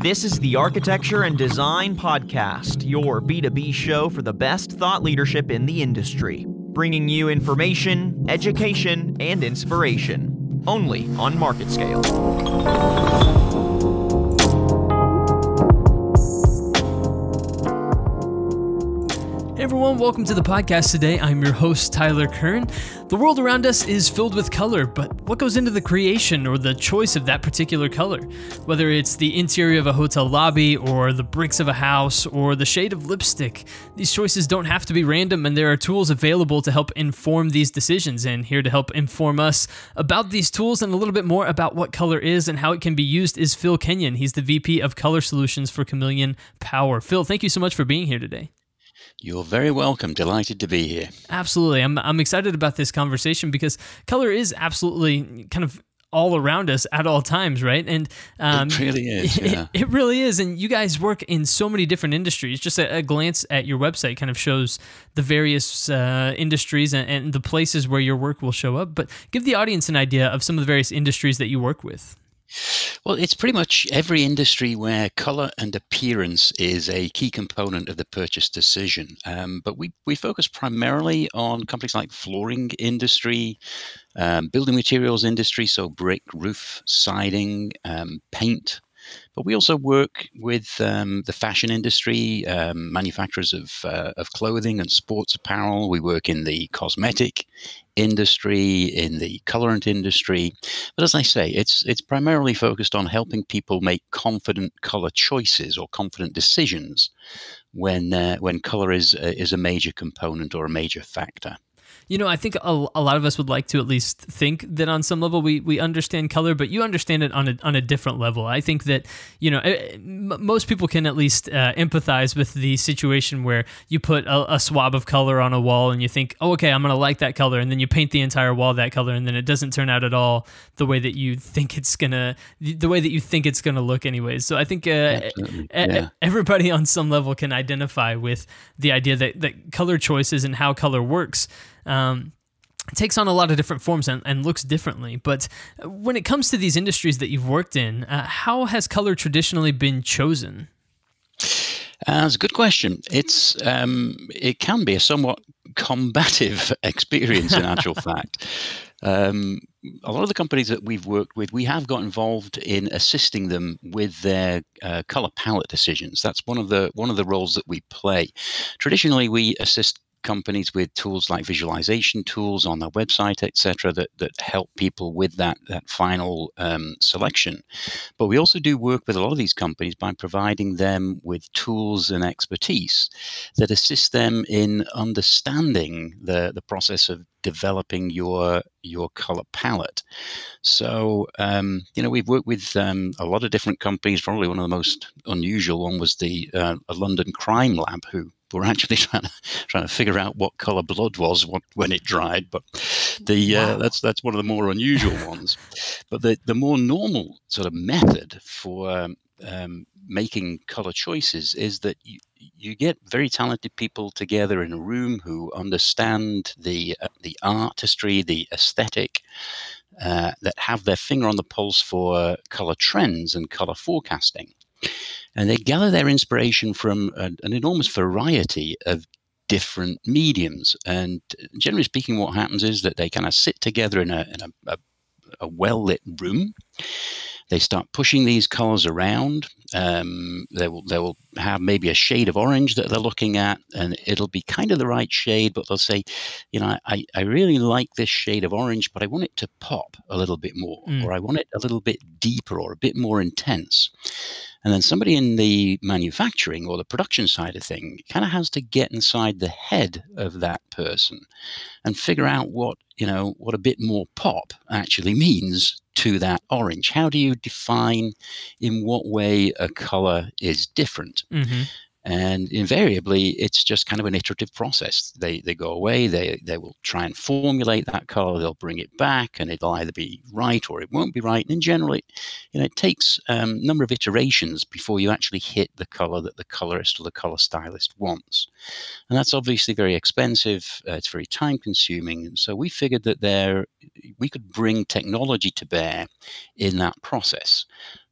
This is the Architecture and Design Podcast, your B2B show for the best thought leadership in the industry, bringing you information, education, and inspiration, only on MarketScale. Everyone, welcome to the podcast today. I'm your host, Tyler Kern. The world around us is filled with color, but what goes into the creation or the choice of that particular color? Whether it's the interior of a hotel lobby, or the bricks of a house, or the shade of lipstick, these choices don't have to be random, and there are tools available to help inform these decisions. And here to help inform us about these tools and a little bit more about what color is and how it can be used is Phil Kenyon. He's the VP of Color Solutions for Chameleon Power. Phil, thank you so much for being here today. You're very welcome. Delighted to be here. Absolutely. I'm, I'm excited about this conversation because color is absolutely kind of all around us at all times, right? And um, it really is. Yeah. It, it, really is. And you guys work in so many different industries. Just a, a glance at your website kind of shows the various uh, industries and, and the places where your work will show up. But give the audience an idea of some of the various industries that you work with. Well, it's pretty much every industry where color and appearance is a key component of the purchase decision. Um, but we, we focus primarily on companies like flooring industry, um, building materials industry, so brick, roof, siding, um, paint, but we also work with um, the fashion industry, um, manufacturers of, uh, of clothing and sports apparel. We work in the cosmetic industry, in the colorant industry. But as I say, it's it's primarily focused on helping people make confident color choices or confident decisions when uh, when color is uh, is a major component or a major factor. You know, I think a, a lot of us would like to at least think that on some level we, we understand color, but you understand it on a, on a different level. I think that, you know, eh, m- most people can at least uh, empathize with the situation where you put a, a, swab of color on a wall and you think, oh, okay, I'm going to like that color. And then you paint the entire wall that color and then it doesn't turn out at all the way that you think it's going to, the way that you think it's going to look anyways. So I think uh, yeah. everybody on some level can identify with the idea that, that color choices and how color works um, takes on a lot of different forms and, and, looks differently. But when it comes to these industries that you've worked in, uh, how has color traditionally been chosen? Uh, that's a good question. It's um, it can be a somewhat combative experience in actual fact. Um, a lot of the companies that we've worked with, we have got involved in assisting them with their uh, color palette decisions. That's one of the one of the roles that we play. Traditionally, we assist companies with tools like visualization tools on their website, etc., that, that help people with that, that final um, selection. But we also do work with a lot of these companies by providing them with tools and expertise that assist them in understanding the, the process of developing your your color palette. So um, you know we've worked with um, a lot of different companies. Probably one of the most unusual one was the uh, a London crime lab who were actually trying to trying to figure out what color blood was when it dried. But the uh, wow. uh, that's that's one of the more unusual ones. But the the more normal sort of method for um, um, making color choices is that you, you get very talented people together in a room who understand the uh, the artistry, the aesthetic, uh, that have their finger on the pulse for color trends and color forecasting. And they gather their inspiration from an, an enormous variety of different mediums. And generally speaking, what happens is that they kind of sit together in a, in a, a, a well lit room they start pushing these colors around. Um, they will they will have maybe a shade of orange that they're looking at, and it'll be kind of the right shade. But they'll say, you know, I, I really like this shade of orange, but I want it to pop a little bit more, mm. or I want it a little bit deeper or a bit more intense. And then somebody in the manufacturing or the production side of thing kind of has to get inside the head of that person and figure out what, you know, what a bit more pop actually means to that orange? How do you define in what way a color is different? Mm-hmm. And invariably, it's just kind of an iterative process. They, they go away, they, they will try and formulate that color, they'll bring it back, and it'll either be right or it won't be right. And generally, you know, it takes a um, number of iterations before you actually hit the color that the colorist or the color stylist wants. And that's obviously very expensive, uh, it's very time consuming. And so we figured that there we could bring technology to bear in that process.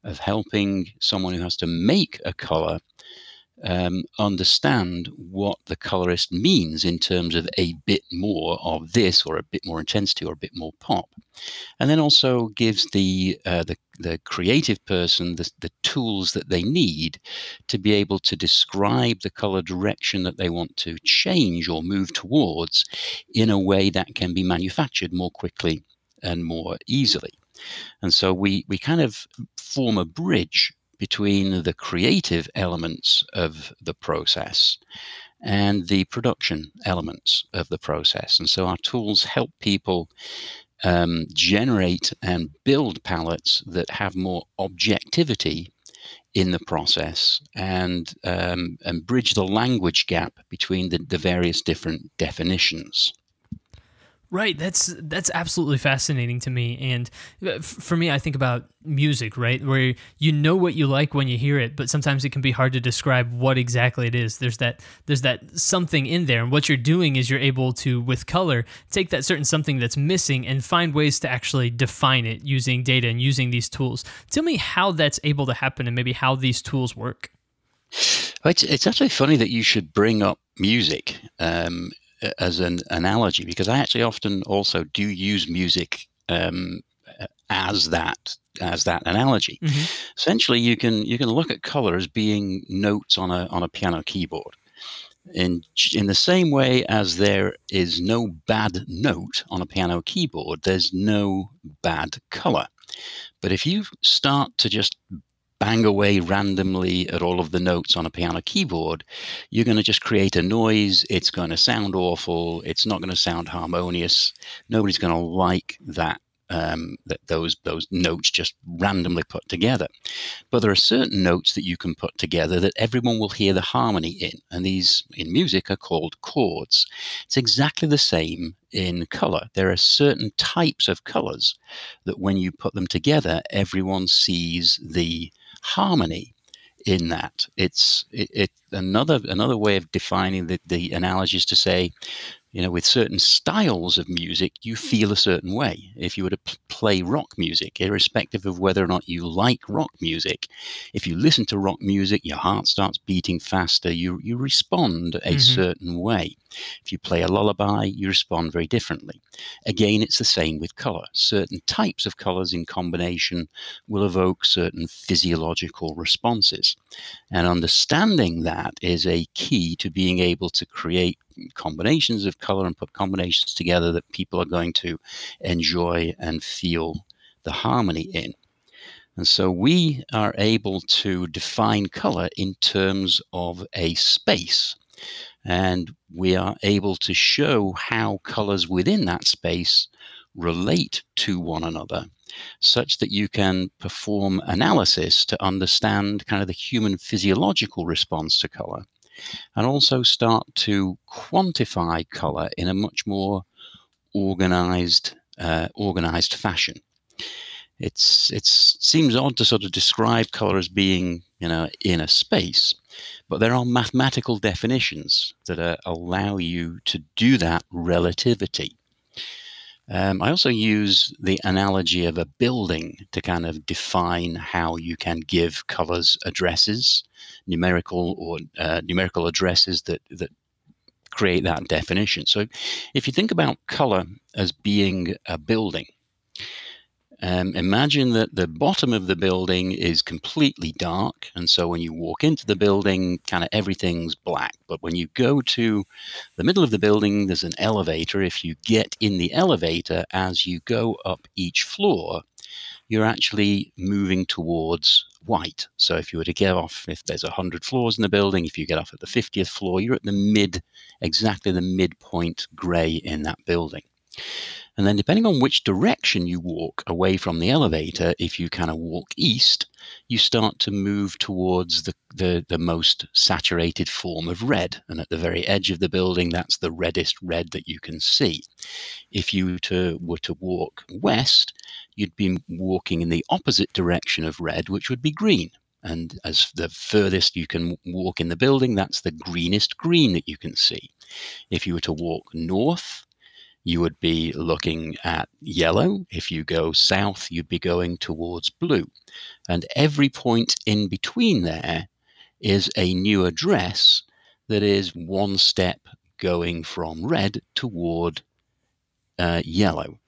of helping someone who has to make a color um, understand what the colorist means in terms of a bit more of this or a bit more intensity or a bit more pop and then also gives the uh, the, the creative person the, the tools that they need to be able to describe the color direction that they want to change or move towards in a way that can be manufactured more quickly and more easily and so we we kind of form a bridge between the creative elements of the process and the production elements of the process. And so our tools help people um, generate and build palettes that have more objectivity in the process and um, and bridge the language gap between the, the various different definitions. Right, that's that's absolutely fascinating to me, and uh, for me, I think about music, right, where you know what you like when you hear it, but sometimes it can be hard to describe what exactly it is. There's that there's that something in there, and what you're doing is you're able to, with color, take that certain something that's missing and find ways to actually define it using data and using these tools. Tell me how that's able to happen, and maybe how these tools work. It's, it's actually funny that you should bring up music. Um, as an analogy because I actually often also do use music um, as that as that analogy. Mm-hmm. Essentially, you can you can look at color as being notes on a on a piano keyboard. In in the same way as there is no bad note on a piano keyboard, there's no bad color. But if you start to just bang away randomly at all of the notes on a piano keyboard, you're going to just create a noise. It's going to sound awful. It's not going to sound harmonious. Nobody's going to like that. Um, that those those notes just randomly put together, but there are certain notes that you can put together that everyone will hear the harmony in, and these in music are called chords. It's exactly the same in color. There are certain types of colors that when you put them together, everyone sees the harmony in that. It's it, it, another another way of defining the, the analogy is to say you know, with certain styles of music, you feel a certain way. If you were to p- play rock music, irrespective of whether or not you like rock music, if you listen to rock music, your heart starts beating faster. You you respond a mm-hmm. certain way. If you play a lullaby, you respond very differently. Again, it's the same with color. Certain types of colors in combination will evoke certain physiological responses. And understanding that is a key to being able to create combinations of color and put combinations together that people are going to enjoy and feel the harmony in. And so we are able to define color in terms of a space. And we are able to show how colors within that space relate to one another such that you can perform analysis to understand kind of the human physiological response to color and also start to quantify color in a much more organized uh, organized fashion. It's it seems odd to sort of describe color as being you know in a space, but there are mathematical definitions that uh, allow you to do that relativity. Um, I also use the analogy of a building to kind of define how you can give colors addresses, numerical or uh, numerical addresses that that create that definition. So, if you think about color as being a building, um, imagine that the bottom of the building is completely dark. And so when you walk into the building, kind of everything's black. But when you go to the middle of the building, there's an elevator. If you get in the elevator as you go up each floor, you're actually moving towards white. So if you were to get off, if there's 100 floors in the building, if you get off at the 50th floor, you're at the mid, exactly the midpoint gray in that building. And then, depending on which direction you walk away from the elevator, if you kind of walk east, you start to move towards the, the, the, most saturated form of red. And at the very edge of the building, that's the reddest red that you can see. If you to, were to walk west, you'd be walking in the opposite direction of red, which would be green. And as the furthest you can walk in the building, that's the greenest green that you can see. If you were to walk north, you would be looking at yellow. If you go south, you'd be going towards blue. And every point in between there is a new address that is one step going from red toward uh, yellow.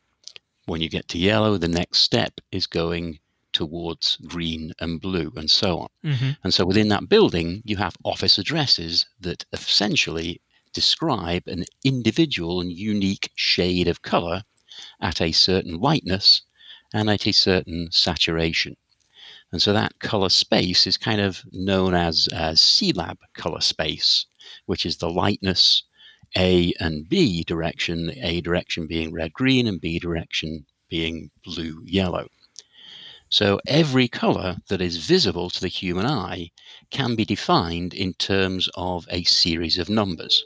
When you get to yellow, the next step is going towards green and blue, and so on. Mm-hmm. And so within that building, you have office addresses that essentially describe an individual and unique shade of color at a certain lightness and at a certain saturation. And so that color space is kind of known as, as C-Lab color space, which is the lightness A and B direction, A direction being red green and B direction being blue yellow. So every color that is visible to the human eye can be defined in terms of a series of numbers.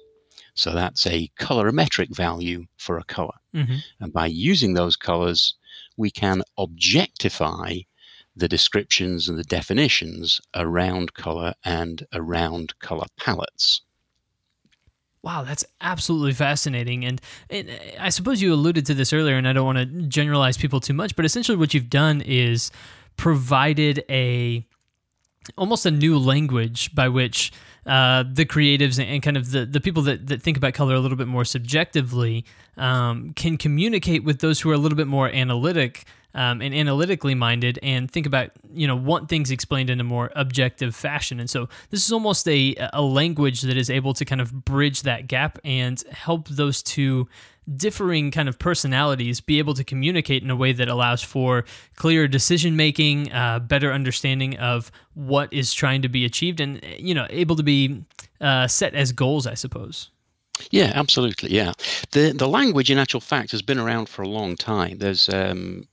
So that's a colorimetric value for a color. Mm-hmm. And by using those colors, we can objectify the descriptions and the definitions around color and around color palettes. Wow, that's absolutely fascinating. And, and, I suppose you alluded to this earlier, and I don't want to generalize people too much, but essentially what you've done is provided a almost a new language by which uh, the creatives and kind of the, the people that, that think about color a little bit more subjectively um, can communicate with those who are a little bit more analytic um, and analytically minded and think about you know want things explained in a more objective fashion and so this is almost a, a language that is able to kind of bridge that gap and help those two differing kind of personalities be able to communicate in a way that allows for clear decision making, uh, better understanding of what is trying to be achieved, and you know, able to be uh, set as goals, I suppose. Yeah, absolutely. Yeah, the the language, in actual fact, has been around for a long time. There's, um,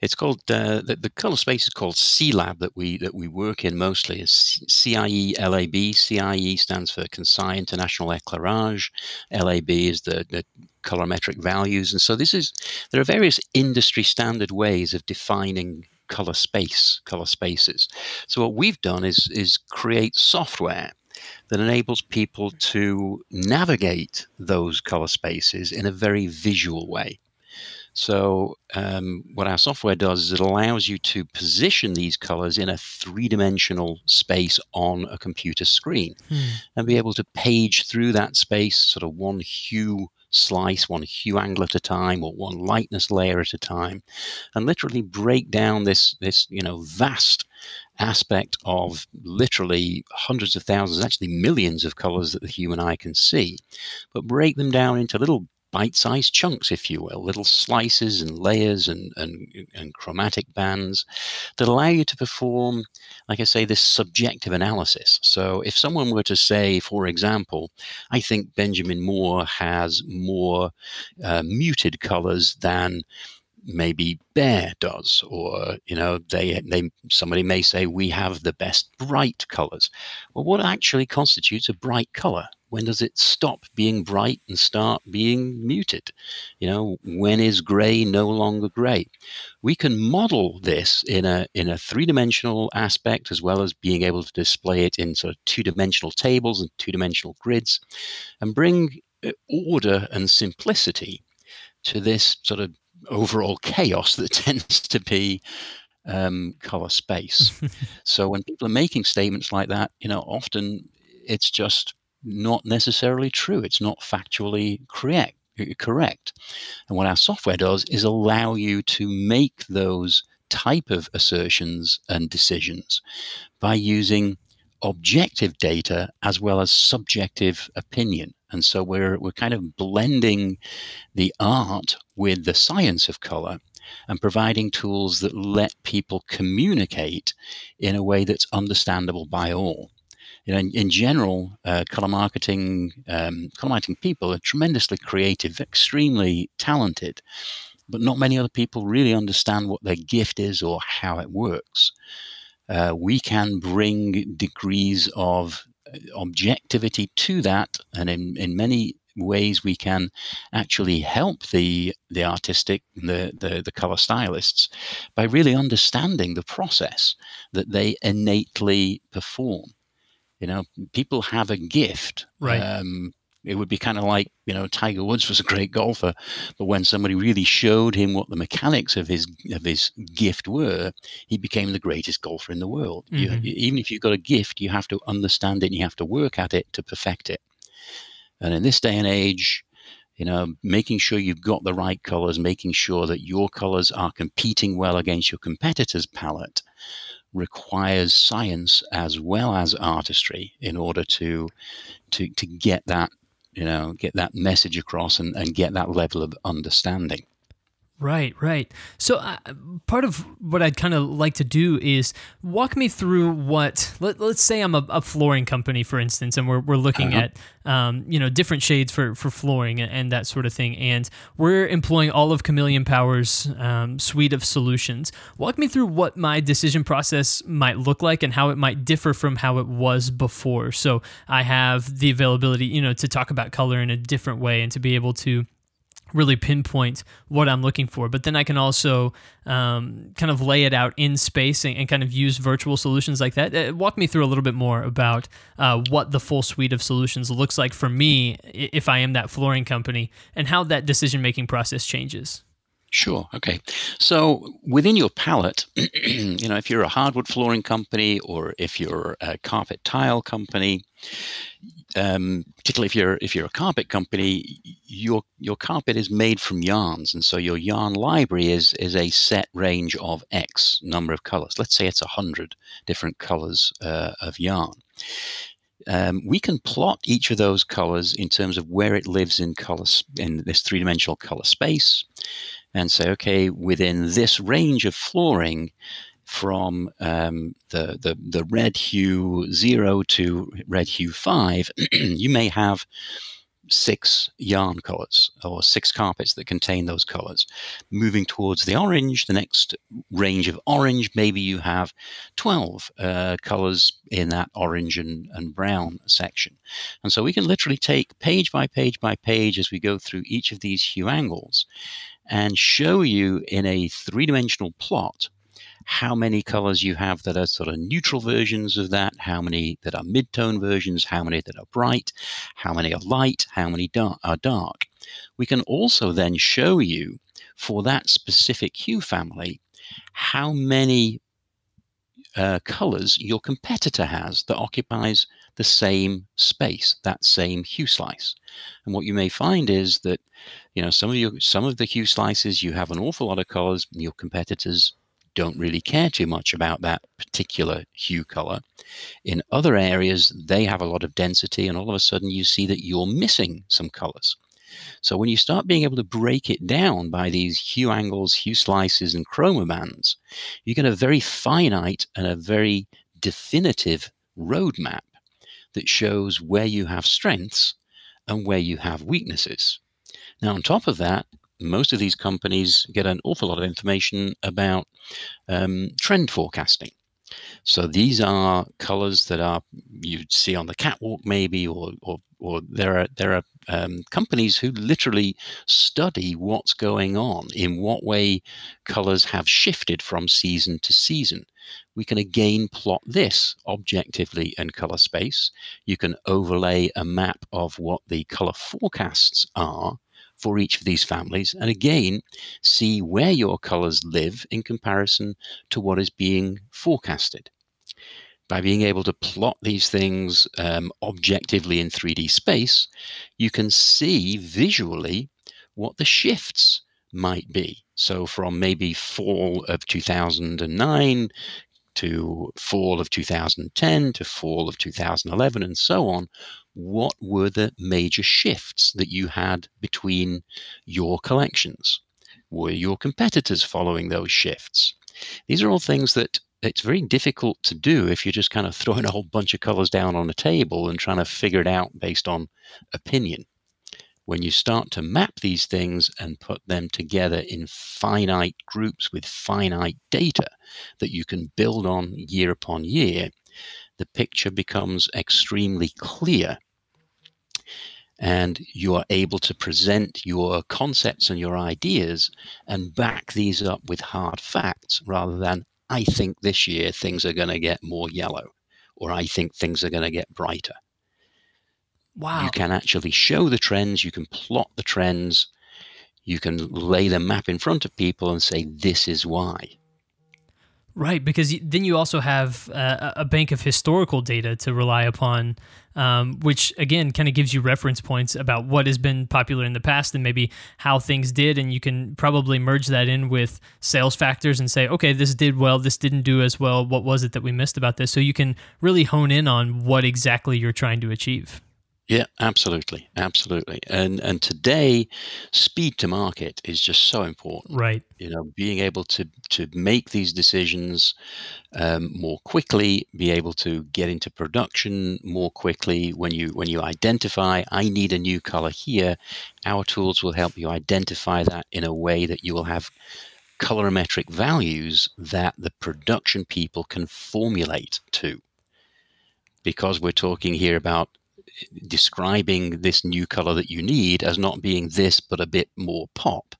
it's called uh, the, the color space is called C-Lab that we that we work in mostly is CIE LAB. CIE stands for Commission International Éclairage. LAB is the, the colorimetric values, and so this is there are various industry standard ways of defining color space, color spaces. So what we've done is is create software that enables people to navigate those color spaces in a very visual way. So, um, what our software does is it allows you to position these colors in a three dimensional space on a computer screen hmm. and be able to page through that space, sort of one hue slice, one hue angle at a time, or one lightness layer at a time, and literally break down this, this you know, vast aspect of literally hundreds of thousands, actually millions of colors that the human eye can see, but break them down into little bite-sized chunks, if you will, little slices and layers and, and, and chromatic bands that allow you to perform, like I say, this subjective analysis. So if someone were to say, for example, I think Benjamin Moore has more uh, muted colors than maybe Behr does, or you know, they they somebody may say we have the best bright colors. Well, what actually constitutes a bright color? When does it stop being bright and start being muted? You know, when is gray no longer gray? We can model this in a in a three-dimensional aspect as well as being able to display it in sort of two-dimensional tables and two-dimensional grids and bring uh, order and simplicity to this sort of overall chaos that tends to be um, color space. so when people are making statements like that, you know, often it's just not necessarily true. It's not factually correct. Correct. And what our software does is allow you to make those type of assertions and decisions by using objective data as well as subjective opinion. And so we're, we're kind of blending the art with the science of color and providing tools that let people communicate in a way that's understandable by all. You know, in, in general, uh, color marketing, um, color marketing people are tremendously creative, extremely talented, but not many other people really understand what their gift is or how it works. Uh, we can bring degrees of objectivity to that, and in, in many ways we can actually help the the artistic the, the the color stylists by really understanding the process that they innately perform. You know people have a gift right. um, it would be kind of like you know Tiger Woods was a great golfer, but when somebody really showed him what the mechanics of his of his gift were, he became the greatest golfer in the world. Mm-hmm. You, even if you've got a gift, you have to understand it and you have to work at it to perfect it. And in this day and age, you know, making sure you've got the right colors, making sure that your colors are competing well against your competitor's palette requires science as well as artistry in order to to to get that you know get that message across and, and get that level of understanding Right, right. So, uh, part of what I'd kind of like to do is walk me through what, let, us say I'm a, a, flooring company, for instance, and we're, we're looking uh-huh. at, um, you know, different shades for, for flooring and, and, that sort of thing. And we're employing all of Chameleon Power's um, suite of solutions. Walk me through what my decision process might look like and how it might differ from how it was before. So, I have the availability, you know, to talk about color in a different way and to be able to really pinpoint what I'm looking for. But then I can also um, kind of lay it out in space and, and, kind of use virtual solutions like that. Uh, walk me through a little bit more about uh, what the full suite of solutions looks like for me if I am that flooring company and how that decision making process changes. Sure. Okay. So within your palette, you know, if you're a hardwood flooring company or if you're a carpet tile company, um, particularly if you're if you're a carpet company, your your carpet is made from yarns, and so your yarn library is is a set range of X number of colors. Let's say it's hundred different colors uh, of yarn. Um, we can plot each of those colors in terms of where it lives in colors in this three dimensional color space, and say, okay, within this range of flooring from um, the, the, the red hue 0 to red hue 5, you may have six yarn colors or six carpets that contain those colors. Moving towards the orange, the next range of orange, maybe you have 12 uh, colors in that orange and, and brown section. And so we can literally take page by page by page as we go through each of these hue angles and show you in a three dimensional plot how many colors you have that are sort of neutral versions of that, how many that are mid-tone versions, how many that are bright, how many are light, how many are dark. We can also then show you for that specific hue family how many uh, colors your competitor has that occupies the same space, that same hue slice. And what you may find is that, you know, some of your some of the hue slices you have an awful lot of colors, your competitors don't really care too much about that particular hue color. In other areas, they have a lot of density, and all of a sudden you see that you're missing some colors. So when you start being able to break it down by these hue angles, hue slices, and chroma bands, you get a very finite and a very definitive roadmap that shows where you have strengths and where you have weaknesses. Now, on top of that, most of these companies get an awful lot of information about um, trend forecasting. So these are colors that are you'd see on the catwalk, maybe, or or, or there are there are um, companies who literally study what's going on, in what way colors have shifted from season to season. We can again plot this objectively in color space. You can overlay a map of what the color forecasts are for each of these families, and again, see where your colors live in comparison to what is being forecasted. By being able to plot these things um, objectively in 3D space, you can see visually what the shifts might be. So, from maybe fall of 2009 to fall of 2010 to fall of 2011 and so on, what were the major shifts that you had between your collections? Were your competitors following those shifts? These are all things that it's very difficult to do if you're just kind of throwing a whole bunch of colors down on a table and trying to figure it out based on opinion. When you start to map these things and put them together in finite groups with finite data that you can build on year upon year, the picture becomes extremely clear. And you are able to present your concepts and your ideas and back these up with hard facts rather than, I think this year things are going to get more yellow, or I think things are going to get brighter. Wow. You can actually show the trends, you can plot the trends, you can lay the map in front of people and say, this is why. Right, because then you also have uh, a bank of historical data to rely upon, um, which again kind of gives you reference points about what has been popular in the past and maybe how things did. And you can probably merge that in with sales factors and say, okay, this did well, this didn't do as well. What was it that we missed about this? So you can really hone in on what exactly you're trying to achieve. Yeah, absolutely, absolutely. And and today, speed to market is just so important. Right. You know, being able to to make these decisions um, more quickly, be able to get into production more quickly. When you when you identify, I need a new color here, our tools will help you identify that in a way that you will have colorimetric values that the production people can formulate to. Because we're talking here about describing this new color that you need as not being this but a bit more pop.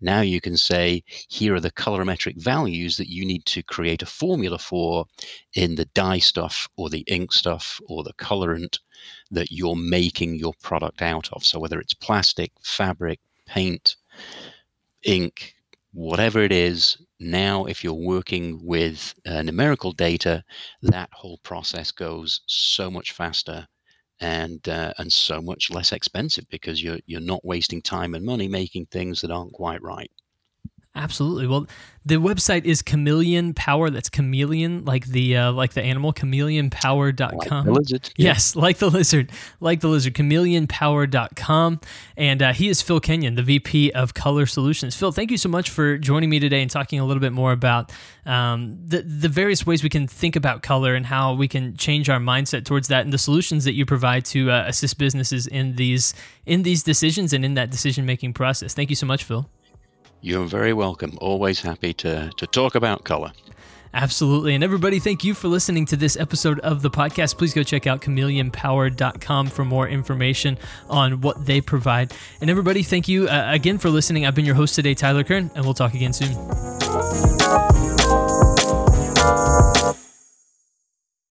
Now you can say, here are the colorimetric values that you need to create a formula for in the dye stuff or the ink stuff or the colorant that you're making your product out of. So whether it's plastic, fabric, paint, ink, whatever it is, now if you're working with uh, numerical data, that whole process goes so much faster and uh, and so much less expensive because you're you're not wasting time and money making things that aren't quite right. Absolutely. Well, the website is Chameleon Power. That's chameleon, like the uh, like the animal, chameleonpower.com. Like the lizard. Yes, like the lizard, like the lizard, chameleonpower.com. And uh, he is Phil Kenyon, the VP of Color Solutions. Phil, thank you so much for joining me today and talking a little bit more about um, the, the various ways we can think about color and how we can change our mindset towards that and the solutions that you provide to uh, assist businesses in these in these decisions and in that decision making process. Thank you so much, Phil. You're very welcome. Always happy to, to talk about color. Absolutely. And everybody, thank you for listening to this episode of the podcast. Please go check out chameleonpower.com for more information on what they provide. And everybody, thank you uh, again for listening. I've been your host today, Tyler Kern, and we'll talk again soon.